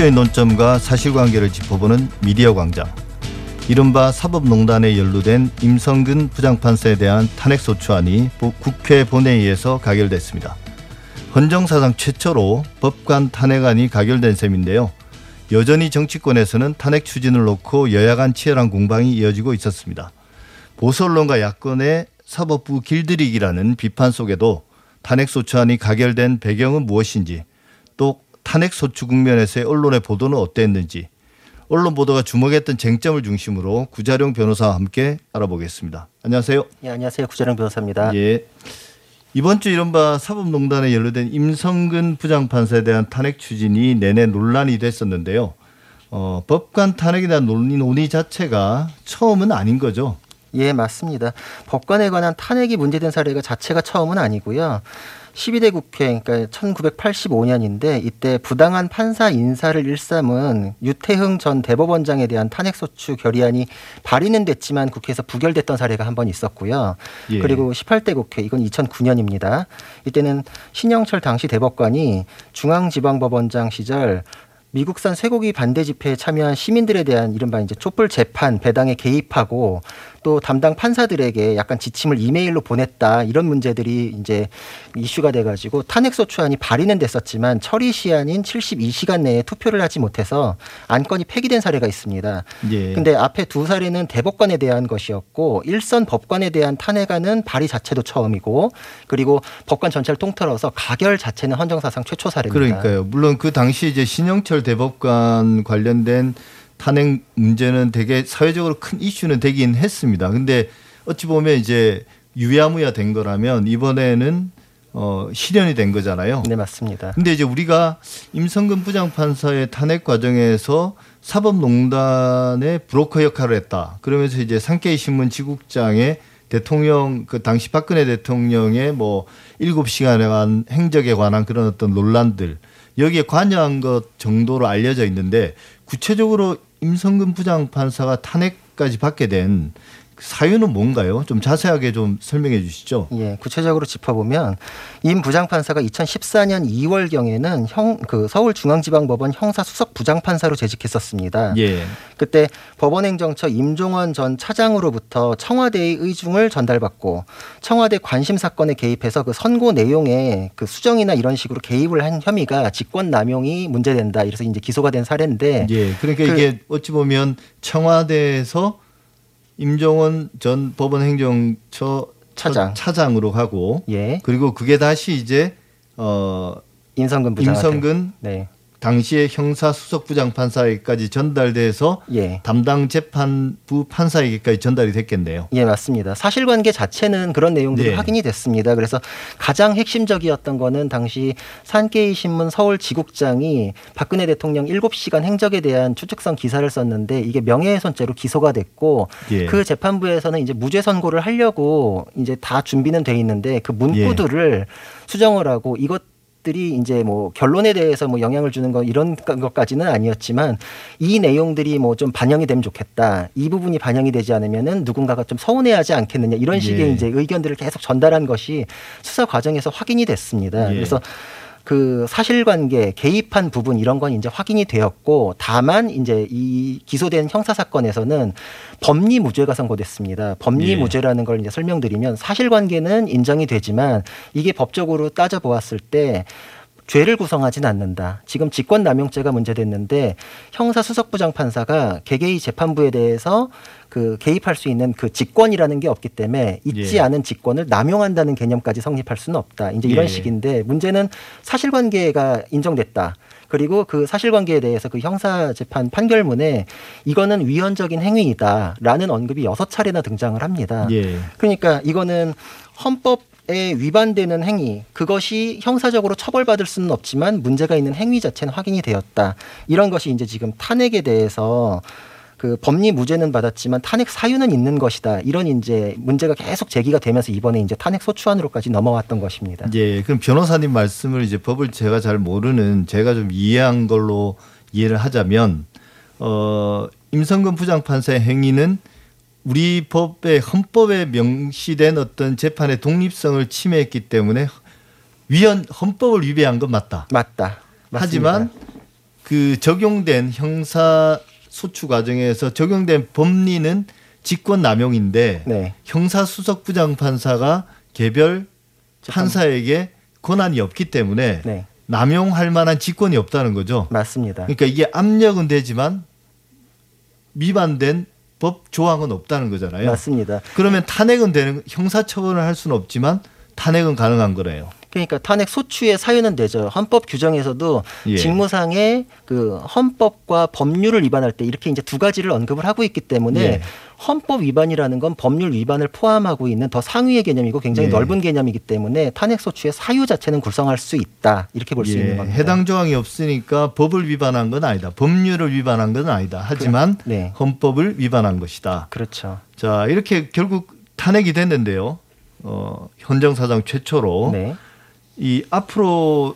이슈의 논점과 사실관계를 짚어보는 미디어 광장. 이른바 사법농단에 연루된 임성근 부장판사에 대한 탄핵소추안이 국회 본회의에서 가결됐습니다. 헌정사상 최초로 법관 탄핵안이 가결된 셈인데요. 여전히 정치권에서는 탄핵 추진을 놓고 여야 간 치열한 공방이 이어지고 있었습니다. 보수 언론과 야권의 사법부 길들이기라는 비판 속에도 탄핵소추안이 가결된 배경은 무엇인지 또 탄핵 소추 국면에서의 언론의 보도는 어땠는지 언론 보도가 주목했던 쟁점을 중심으로 구자룡 변호사와 함께 알아보겠습니다. 안녕하세요. 예, 안녕하세요. 구자룡 변호사입니다. 예. 이번 주 이른바 사법농단에 연루된 임성근 부장판사에 대한 탄핵 추진이 내내 논란이 됐었는데요. 어, 법관 탄핵에 대한 논의, 논의 자체가 처음은 아닌 거죠. 예, 맞습니다. 법관에 관한 탄핵이 문제된 사례가 자체가 처음은 아니고요. 12대 국회 그러니까 1985년인데 이때 부당한 판사 인사를 일삼은 유태흥 전 대법원장에 대한 탄핵소추 결의안이 발의는 됐지만 국회에서 부결됐던 사례가 한 번 있었고요. 예. 그리고 18대 국회 이건 2009년입니다. 이때는 신영철 당시 대법관이 중앙지방법원장 시절 미국산 쇠고기 반대 집회에 참여한 시민들에 대한 이른바 이제 촛불 재판 배당에 개입하고 또 담당 판사들에게 약간 지침을 이메일로 보냈다 이런 문제들이 이제 이슈가 돼가지고 탄핵소추안이 발의는 됐었지만 처리 시한인 72시간 내에 투표를 하지 못해서 안건이 폐기된 사례가 있습니다. 예. 근데 앞에 두 사례는 대법관에 대한 것이었고 일선 법관에 대한 탄핵안은 발의 자체도 처음이고 그리고 법관 전체를 통틀어서 가결 자체는 헌정사상 최초 사례입니다. 그러니까요. 물론 그 당시 이제 신영철 대법관 관련된 탄핵 문제는 되게 사회적으로 큰 이슈는 되긴 했습니다. 근데 어찌 보면 이제 유야무야 된 거라면 이번에는 어, 실현이 된 거잖아요. 네, 맞습니다. 근데 이제 우리가 임성근 부장판사의 탄핵 과정에서 사법농단의 브로커 역할을 했다. 그러면서 이제 상케이 신문 지국장의 대통령 그 당시 박근혜 대통령의 뭐 일곱 시간에 관한 행적에 관한 그런 어떤 논란들 여기에 관여한 것 정도로 알려져 있는데 구체적으로 임성근 부장판사가 탄핵까지 받게 된 사유는 뭔가요? 좀 자세하게 좀 설명해 주시죠. 예, 구체적으로 짚어보면 임 부장판사가 2014년 2월경에는 형 그 서울중앙지방법원 형사 수석 부장판사로 재직했었습니다. 예. 그때 법원행정처 임종원 전 차장으로부터 청와대의 의중을 전달받고 청와대 관심 사건에 개입해서 그 선고 내용에 그 수정이나 이런 식으로 개입을 한 혐의가 직권 남용이 문제된다. 이래서 이제 기소가 된 사례인데. 예. 그러니까 그 이게 어찌 보면 청와대에서 임종원 전 법원 행정처 차장 차장으로 가고 예. 그리고 그게 다시 이제 어 임성근 부장 임성근 네. 당시에 형사 수석 부 장 판사에게까지 전달돼서 예. 담당 재판부 판사에게까지 전달이 됐겠네요. 예, 맞습니다. 사실관계 자체는 그런 내용들이 네. 확인이 됐습니다. 그래서 가장 핵심적이었던 거는 당시 산케이 신문 서울 지국장이 박근혜 대통령 7시간 행적에 대한 추측성 기사를 썼는데 이게 명예훼손죄로 기소가 됐고 예. 그 재판부에서는 이제 무죄 선고를 하려고 이제 다 준비는 돼 있는데 그 문구들을 예. 수정을 하고 이것 들이 이제 뭐 결론에 대해서 뭐 영향을 주는 거 이런 것까지는 아니었지만 이 내용들이 뭐 좀 반영이 되면 좋겠다. 이 부분이 반영이 되지 않으면은 누군가가 좀 서운해하지 않겠느냐 이런 식의 예. 이제 의견들을 계속 전달한 것이 수사 과정에서 확인이 됐습니다. 예. 그래서 그 사실관계 개입한 부분 이런 건 이제 확인이 되었고 다만 이제 이 기소된 형사 사건에서는 법리 무죄가 선고됐습니다. 법리 예. 무죄라는 걸 이제 설명드리면 사실관계는 인정이 되지만 이게 법적으로 따져 보았을 때 죄를 구성하진 않는다. 지금 직권남용죄가 문제됐는데 형사 수석부 장 판사가 개개의 재판부에 대해서 그 개입할 수 있는 그 직권이라는 게 없기 때문에 있지 예. 않은 직권을 남용한다는 개념까지 성립할 수는 없다. 이제 이런 예. 식인데 문제는 사실관계가 인정됐다. 그리고 그 사실관계에 대해서 그 형사 재판 판결문에 이거는 위헌적인 행위이다라는 언급이 여섯 차례나 등장을 합니다. 예. 그러니까 이거는 헌법 에 위반되는 행위 그것이 형사적으로 처벌받을 수는 없지만 문제가 있는 행위 자체는 확인이 되었다 이런 것이 이제 지금 탄핵에 대해서 그 법리 무죄는 받았지만 탄핵 사유는 있는 것이다 이런 이제 문제가 계속 제기가 되면서 이번에 이제 탄핵 소추안으로까지 넘어왔던 것입니다. 예, 그럼 변호사님 말씀을 이제 법을 제가 잘 모르는 제가 좀 이해한 걸로 이해를 하자면 어 임성근 부장판사의 행위는 우리 법의 헌법에 명시된 어떤 재판의 독립성을 침해했기 때문에 위헌 헌법을 위배한 건 맞다. 맞다. 맞습니다. 하지만 그 적용된 형사 소추 과정에서 적용된 법리는 직권 남용인데 네. 형사 수석 부장 판사가 개별 판사에게 권한이 없기 때문에 네. 남용할 만한 직권이 없다는 거죠. 맞습니다. 그러니까 이게 압력은 되지만 위반된 법 조항은 없다는 거잖아요. 맞습니다. 그러면 탄핵은 되는 형사 처벌을 할 수는 없지만 탄핵은 가능한 거네요. 그러니까 탄핵 소추의 사유는 되죠. 헌법 규정에서도 예. 직무상의 그 헌법과 법률을 위반할 때 이렇게 이제 두 가지를 언급을 하고 있기 때문에 예. 헌법 위반이라는 건 법률 위반을 포함하고 있는 더 상위의 개념이고 굉장히 예. 넓은 개념이기 때문에 탄핵 소추의 사유 자체는 굴성할 수 있다 이렇게 볼수 예, 있는 겁니다. 해당 조항이 없으니까 법을 위반한 건 아니다. 법률을 위반한 건 아니다. 하지만 네. 헌법을 위반한 것이다. 그렇죠. 자 이렇게 결국 탄핵이 됐는데요. 어, 현정 사장 최초로 네. 이 앞으로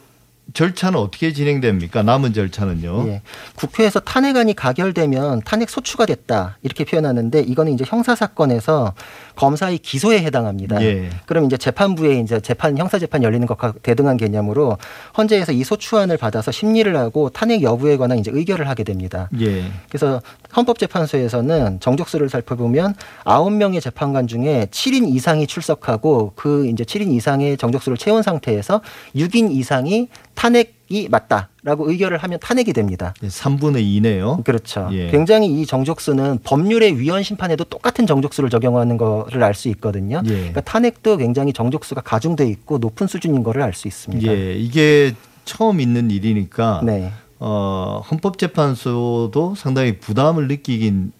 절차는 어떻게 진행됩니까? 남은 절차는요. 예. 국회에서 탄핵안이 가결되면 탄핵 소추가 됐다 이렇게 표현하는데 이거는 이제 형사 사건에서 검사의 기소에 해당합니다. 예. 그럼 이제 재판부에 이제 재판 형사 재판 열리는 것과 대등한 개념으로 헌재에서 이 소추안을 받아서 심리를 하고 탄핵 여부에 관한 이제 의결을 하게 됩니다. 예. 그래서 헌법재판소에서는 정족수를 살펴보면 아홉 명의 재판관 중에 7인 이상이 출석하고 그 이제 7인 이상의 정족수를 채운 상태에서 6인 이상이 탄핵 이 맞다라고 의결을 하면 탄핵이 됩니다. 3분의 2네요. 그렇죠. 예. 굉장히 이 정족수는 법률의 위헌 심판에도 똑같은 정족수를 적용하는 거를 알 수 있거든요. 예. 그러니까 탄핵도 굉장히 정족수가 가중돼 있고 높은 수준인 거를 알 수 있습니다. 예, 이게 처음 있는 일이니까 네. 어, 헌법재판소도 상당히 부담을 느끼긴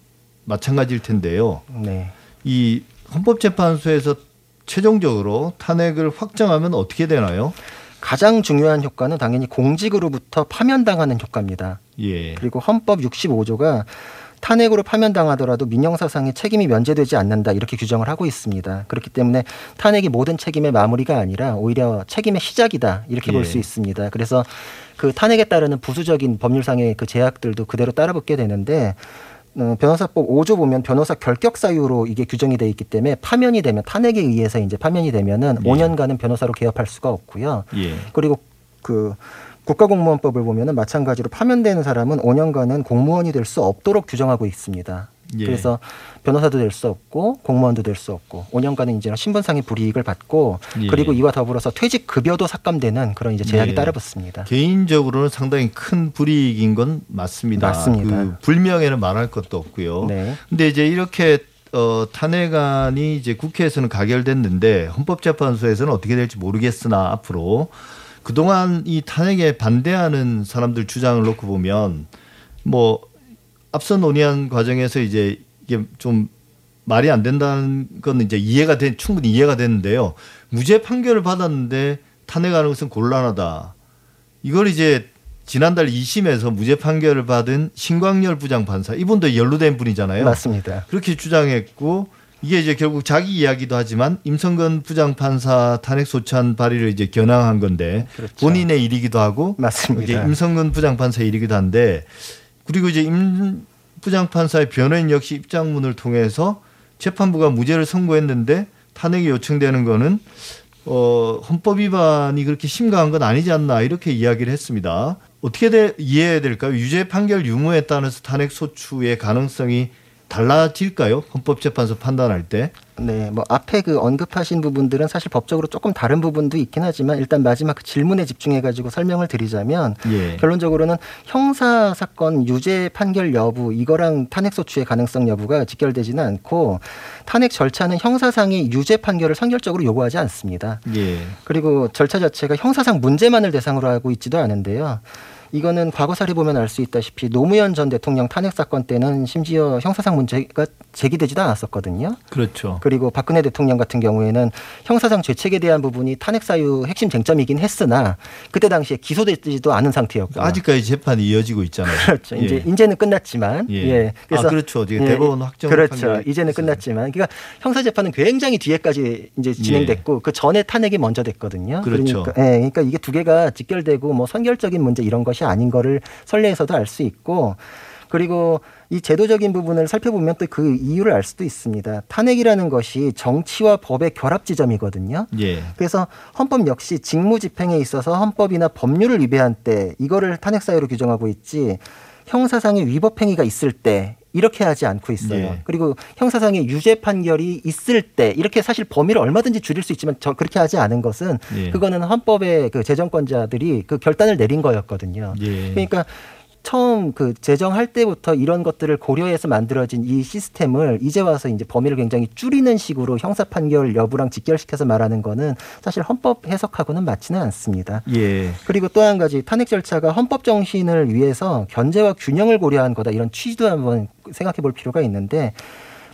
마찬가지일 텐데요. 네. 이 헌법재판소에서 최종적으로 탄핵을 확정하면 어떻게 되나요? 가장 중요한 효과는 당연히 공직으로부터 파면당하는 효과입니다. 예. 그리고 헌법 65조가 탄핵으로 파면당하더라도 민형사상의 책임이 면제되지 않는다 이렇게 규정을 하고 있습니다. 그렇기 때문에 탄핵이 모든 책임의 마무리가 아니라 오히려 책임의 시작이다 이렇게 볼 예. 수 있습니다. 그래서 그 탄핵에 따르는 부수적인 법률상의 그 제약들도 그대로 따라붙게 되는데 어, 변호사법 5조 보면 변호사 결격 사유로 이게 규정이 돼 있기 때문에 파면이 되면 탄핵에 의해서 이제 파면이 되면은 예. 5년간은 변호사로 개업할 수가 없고요. 예. 그리고 그 국가공무원법을 보면은 마찬가지로 파면되는 사람은 5년간은 공무원이 될 수 없도록 규정하고 있습니다. 예. 그래서 변호사도 될 수 없고 공무원도 될 수 없고 5년간은 이제 신분상의 불이익을 받고 예. 그리고 이와 더불어서 퇴직 급여도 삭감되는 그런 이제 제약이 예. 따라붙습니다. 개인적으로는 상당히 큰 불이익인 건 맞습니다. 맞습니다. 그 불명예는 말할 것도 없고요. 네. 근데 이제 이렇게 어, 탄핵안이 이제 국회에서는 가결됐는데 헌법재판소에서는 어떻게 될지 모르겠으나 앞으로 그동안 이 탄핵에 반대하는 사람들 주장을 놓고 보면 뭐 앞서 논의한 과정에서 이제 이게 좀 말이 안 된다는 건 이제 이해가 된 충분히 이해가 되는데요. 무죄 판결을 받았는데 탄핵하는 것은 곤란하다. 이걸 이제 지난달 2심에서 무죄 판결을 받은 신광열 부장 판사 이분도 연루된 분이잖아요. 맞습니다. 그렇게 주장했고 이게 이제 결국 자기 이야기도 하지만 임성근 부장 판사 탄핵 소찬 발의를 이제 겨냥한 건데 그렇죠. 본인의 일이기도 하고 맞습니다. 이게 임성근 부장 판사의 일이기도 한데 그리고 이제 임 부장판사의 변호인 역시 입장문을 통해서 재판부가 무죄를 선고했는데 탄핵이 요청되는 거는 어, 헌법 위반이 그렇게 심각한 건 아니지 않나 이렇게 이야기를 했습니다. 어떻게 돼, 이해해야 될까요? 유죄 판결 유무에 따라서 탄핵 소추의 가능성이 달라질까요? 헌법재판소 판단할 때. 네, 뭐 앞에 그 언급하신 부분들은 사실 법적으로 조금 다른 부분도 있긴 하지만 일단 마지막 그 질문에 집중해 가지고 설명을 드리자면 예. 결론적으로는 형사 사건 유죄 판결 여부 이거랑 탄핵 소추의 가능성 여부가 직결되지는 않고 탄핵 절차는 형사상의 유죄 판결을 선결적으로 요구하지 않습니다. 예. 그리고 절차 자체가 형사상 문제만을 대상으로 하고 있지도 않은데요. 이거는 과거 사례 보면 알 수 있다시피 노무현 전 대통령 탄핵 사건 때는 심지어 형사상 문제가 제기되지도 않았었거든요. 그렇죠. 그리고 박근혜 대통령 같은 경우에는 형사상 죄책에 대한 부분이 탄핵 사유 핵심 쟁점이긴 했으나 그때 당시에 기소되지도 않은 상태였고 아직까지 재판이 이어지고 있잖아요. 그렇죠. 이제 예. 이제는 끝났지만 예. 예. 아, 그렇죠. 지금 예, 대법원 확정 그렇죠. 이제는 있어요. 끝났지만 그러니까 형사 재판은 굉장히 뒤에까지 이제 진행됐고 그 전에 탄핵이 먼저 됐거든요. 예. 그렇죠. 그러니까, 예, 그러니까 이게 두 개가 직결되고 뭐 선결적인 문제 이런 것이 아닌 거를 선례에서도 알 수 있고 그리고 이 제도적인 부분을 살펴보면 또 그 이유를 알 수도 있습니다. 탄핵이라는 것이 정치와 법의 결합 지점이거든요. 예. 그래서 헌법 역시 직무 집행에 있어서 헌법이나 법률을 위배한 때 이거를 탄핵 사유로 규정하고 있지 형사상의 위법 행위가 있을 때 이렇게 하지 않고 있어요. 예. 그리고 형사상의 유죄 판결이 있을 때 이렇게 사실 범위를 얼마든지 줄일 수 있지만 저 그렇게 하지 않은 것은 예. 그거는 헌법의 그 재정권자들이 그 결단을 내린 거였거든요. 예. 그러니까 처음 그 제정할 때부터 이런 것들을 고려해서 만들어진 이 시스템을 이제 와서 이제 범위를 굉장히 줄이는 식으로 형사 판결 여부랑 직결시켜서 말하는 거는 사실 헌법 해석하고는 맞지는 않습니다. 예. 그리고 또 한 가지 탄핵 절차가 헌법 정신을 위해서 견제와 균형을 고려한 거다 이런 취지도 한번 생각해 볼 필요가 있는데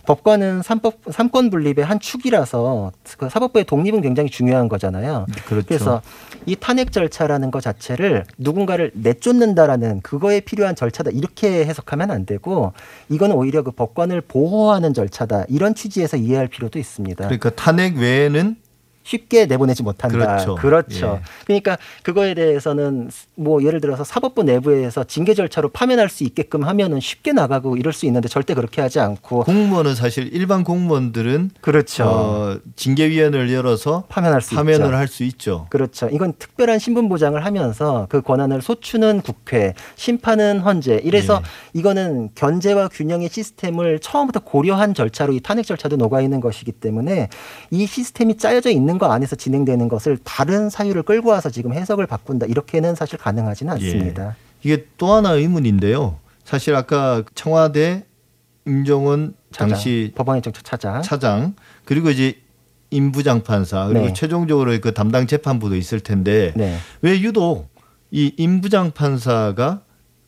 법관은 삼법 삼권 분립의 한 축이라서 그 사법부의 독립은 굉장히 중요한 거잖아요. 그렇죠. 그래서 이 탄핵 절차라는 것 자체를 누군가를 내쫓는다라는 그거에 필요한 절차다 이렇게 해석하면 안 되고 이거는 오히려 그 법관을 보호하는 절차다 이런 취지에서 이해할 필요도 있습니다. 그러니까 탄핵 외에는 쉽게 내보내지 못한다. 그렇죠. 그렇죠. 예. 그러니까 그거에 대해서는 뭐 예를 들어서 사법부 내부에서 징계 절차로 파면할 수 있게끔 하면은 쉽게 나가고 이럴 수 있는데 절대 그렇게 하지 않고 공무원은 사실 일반 공무원들은 그렇죠. 어, 징계위원회를 열어서 파면할 수 파면을 있죠. 할수 있죠. 그렇죠. 이건 특별한 신분 보장을 하면서 그 권한을 소추는 국회, 심판은 헌재. 이래서 예. 이거는 견제와 균형의 시스템을 처음부터 고려한 절차로 이 탄핵 절차도 녹아 있는 것이기 때문에 이 시스템이 짜여져 있는 거 안에서 진행되는 것을 다른 사유를 끌고 와서 지금 해석을 바꾼다. 이렇게는 사실 가능하지는 예. 않습니다. 이게 또 하나 의문인데요. 사실 아까 청와대 임종원 당시 법원의 정책 차장. 차장 그리고 이제 임부장 판사 그리고 네. 최종적으로 그 담당 재판부도 있을 텐데 네. 왜 유독 이 임부장 판사가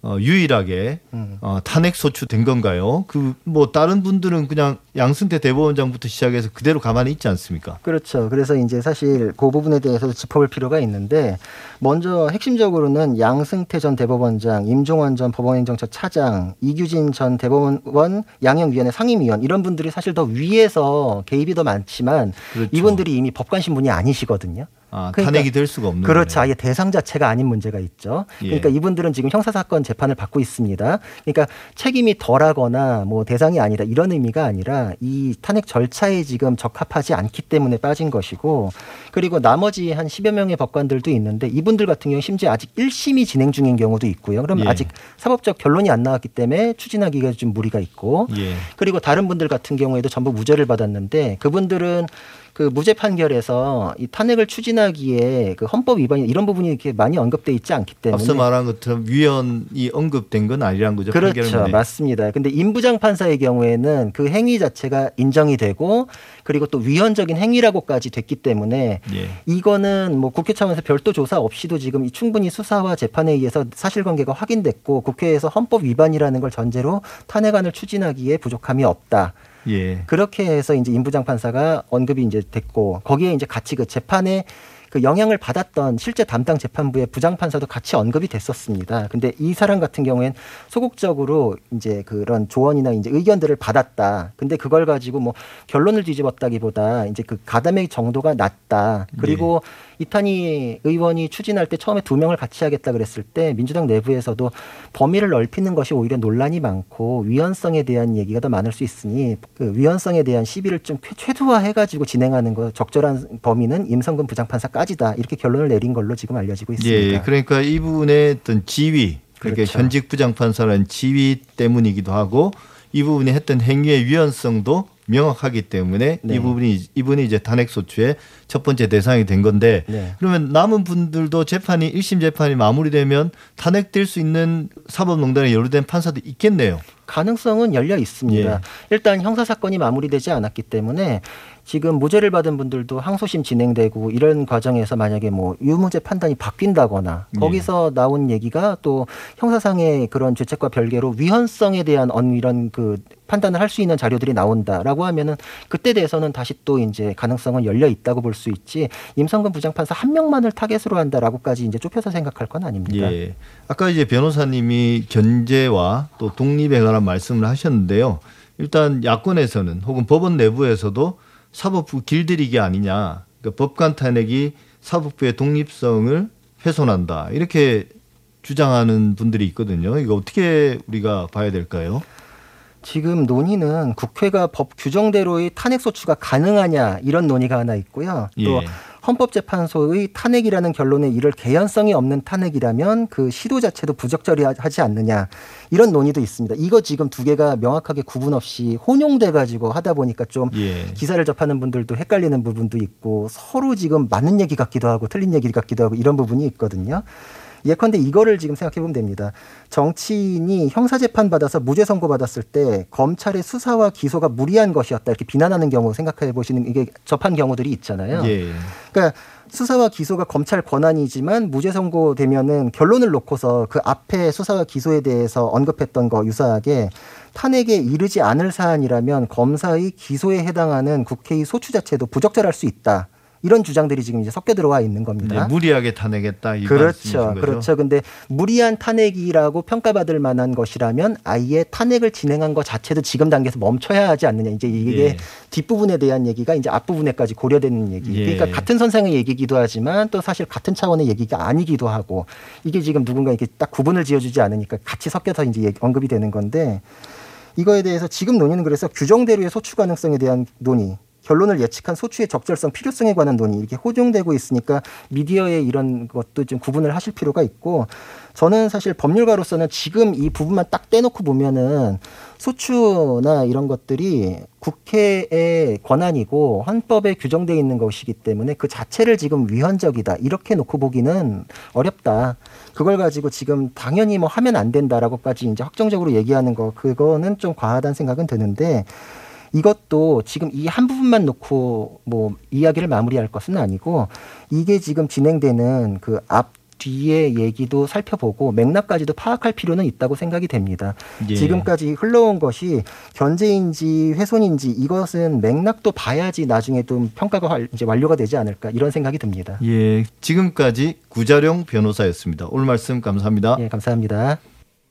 어, 유일하게 음. 어, 탄핵 소추된 건가요? 그 뭐 다른 분들은 그냥 양승태 대법원장부터 시작해서 그대로 가만히 있지 않습니까? 그렇죠. 그래서 이제 사실 그 부분에 대해서도 짚어볼 필요가 있는데 먼저 핵심적으로는 양승태 전 대법원장, 임종원 전 법원행정처 차장, 이규진 전 대법원 양형위원회 상임위원 이런 분들이 사실 더 위에서 개입이 더 많지만 그렇죠. 이분들이 이미 법관 신분이 아니시거든요. 아, 그러니까- 탄핵이 될 수가 없는 그렇죠. 거네요. 아예 대상 자체가 아닌 문제가 있죠. 예. 그러니까 이분들은 지금 형사 사건 재판을 받고 있습니다. 그러니까 책임이 덜하거나 뭐 대상이 아니다 이런 의미가 아니라 이 탄핵 절차에 지금 적합하지 않기 때문에 빠진 것이고 그리고 나머지 한 10여 명의 법관들도 있는데 이분들 같은 경우 심지어 아직 1심이 진행 중인 경우도 있고요. 그럼 예. 아직 사법적 결론이 안 나왔기 때문에 추진하기가 좀 무리가 있고 예. 그리고 다른 분들 같은 경우에도 전부 무죄를 받았는데 그분들은 그 무죄 판결에서 이 탄핵을 추진하기에 그 헌법 위반이 이런 부분이 이렇게 많이 언급돼 있지 않기 때문에 앞서 말한 것처럼 위헌이 언급된 건 아니란 거죠. 그렇죠. 맞습니다. 근데 임부장 판사의 경우에는 그 행위 자체가 인정이 되고 그리고 또 위헌적인 행위라고까지 됐기 때문에 예. 이거는 뭐 국회 차원에서 별도 조사 없이도 지금 이 충분히 수사와 재판에 의해서 사실관계가 확인됐고 국회에서 헌법 위반이라는 걸 전제로 탄핵안을 추진하기에 부족함이 없다. 예. 그렇게 해서 이제 임부장 판사가 언급이 이제 됐고 거기에 이제 같이 그 재판에 그 영향을 받았던 실제 담당 재판부의 부장 판사도 같이 언급이 됐었습니다. 근데 이 사람 같은 경우엔 소극적으로 이제 그런 조언이나 이제 의견들을 받았다. 근데 그걸 가지고 뭐 결론을 뒤집었다기보다 이제 그 가담의 정도가 낮다. 그리고 이탄희 의원이 추진할 때 처음에 두 명을 같이 하겠다 그랬을 때 민주당 내부에서도 범위를 넓히는 것이 오히려 논란이 많고 위헌성에 대한 얘기가 더 많을 수 있으니 그 위헌성에 대한 시비를 좀 최- 최소화해가지고 진행하는 거 적절한 범위는 임성근 부장판사까지 다 이렇게 결론을 내린 걸로 지금 알려지고 있습니다. 예. 그러니까 이분의 어떤 지위, 그러니까 그렇죠. 현직 부장판사라는 지위 때문이기도 하고 이 부분이 했던 행위의 위헌성도 명확하기 때문에 네. 이 부분이 이분이 이제 탄핵 소추의 첫 번째 대상이 된 건데 네. 그러면 남은 분들도 재판이 1심 재판이 마무리되면 탄핵될 수 있는 사법농단에 연루된 판사도 있겠네요. 가능성은 열려 있습니다. 예. 일단 형사 사건이 마무리되지 않았기 때문에 지금 무죄를 받은 분들도 항소심 진행되고 이런 과정에서 만약에 뭐 유무죄 판단이 바뀐다거나 예. 거기서 나온 얘기가 또 형사상의 그런 죄책과 별개로 위헌성에 대한 언 이런 그 판단을 할 수 있는 자료들이 나온다라고 하면은 그때 대해서는 다시 또 이제 가능성은 열려 있다고 볼 수 있지 임성근 부장판사 한 명만을 타겟으로 한다라고까지 이제 좁혀서 생각할 건 아닙니다. 예. 아까 이제 변호사님이 견제와 또 독립에 관한 말씀을 하셨는데요. 일단 야권에서는 혹은 법원 내부에서도 사법부 길들이기 아니냐. 그러니까 법관 탄핵이 사법부의 독립성을 훼손한다. 이렇게 주장하는 분들이 있거든요. 이거 어떻게 우리가 봐야 될까요? 지금 논의는 국회가 법 규정대로의 탄핵 소추가 가능하냐 이런 논의가 하나 있고요. 또 예. 헌법재판소의 탄핵이라는 결론에 이를 개연성이 없는 탄핵이라면 그 시도 자체도 부적절하지 않느냐 이런 논의도 있습니다. 이거 지금 두 개가 명확하게 구분 없이 혼용돼 가지고 하다 보니까 좀 예. 기사를 접하는 분들도 헷갈리는 부분도 있고 서로 지금 맞는 얘기 같기도 하고 틀린 얘기 같기도 하고 이런 부분이 있거든요. 예컨대 이거를 지금 생각해 보면 됩니다. 정치인이 형사 재판 받아서 무죄 선고 받았을 때 검찰의 수사와 기소가 무리한 것이었다 이렇게 비난하는 경우 생각해 보시는 이게 접한 경우들이 있잖아요. 예. 그러니까 수사와 기소가 검찰 권한이지만 무죄 선고되면은 결론을 놓고서 그 앞에 수사와 기소에 대해서 언급했던 거 유사하게 탄핵에 이르지 않을 사안이라면 검사의 기소에 해당하는 국회의 소추 자체도 부적절할 수 있다. 이런 주장들이 지금 이제 섞여 들어와 있는 겁니다. 무리하게 탄핵했다 이 그렇죠. 그렇죠. 근데 무리한 탄핵이라고 평가받을 만한 것이라면 아예 탄핵을 진행한 것 자체도 지금 단계에서 멈춰야 하지 않느냐. 이제 이게 예. 뒷부분에 대한 얘기가 이제 앞부분에까지 고려되는 얘기. 예. 그러니까 같은 선상의 얘기기도 하지만 또 사실 같은 차원의 얘기가 아니기도 하고 이게 지금 누군가 이렇게 딱 구분을 지어주지 않으니까 같이 섞여서 이제 언급이 되는 건데 이거에 대해서 지금 논의는 그래서 규정대로의 소추 가능성에 대한 논의. 결론을 예측한 소추의 적절성, 필요성에 관한 논의 이렇게 호종되고 있으니까 미디어에 이런 것도 좀 구분을 하실 필요가 있고 저는 사실 법률가로서는 지금 이 부분만 딱 떼놓고 보면은 소추나 이런 것들이 국회의 권한이고 헌법에 규정되어 있는 것이기 때문에 그 자체를 지금 위헌적이다 이렇게 놓고 보기는 어렵다. 그걸 가지고 지금 당연히 뭐 하면 안 된다라고까지 이제 확정적으로 얘기하는 거 그거는 좀 과하다는 생각은 드는데 이것도 지금 이 한 부분만 놓고 뭐 이야기를 마무리할 것은 아니고 이게 지금 진행되는 그 앞 뒤의 얘기도 살펴보고 맥락까지도 파악할 필요는 있다고 생각이 됩니다. 예. 지금까지 흘러온 것이 견제인지 훼손인지 이것은 맥락도 봐야지 나중에 좀 평가가 활- 이제 완료가 되지 않을까 이런 생각이 듭니다. 예. 지금까지 구자룡 변호사였습니다. 오늘 말씀 감사합니다. 예, 감사합니다.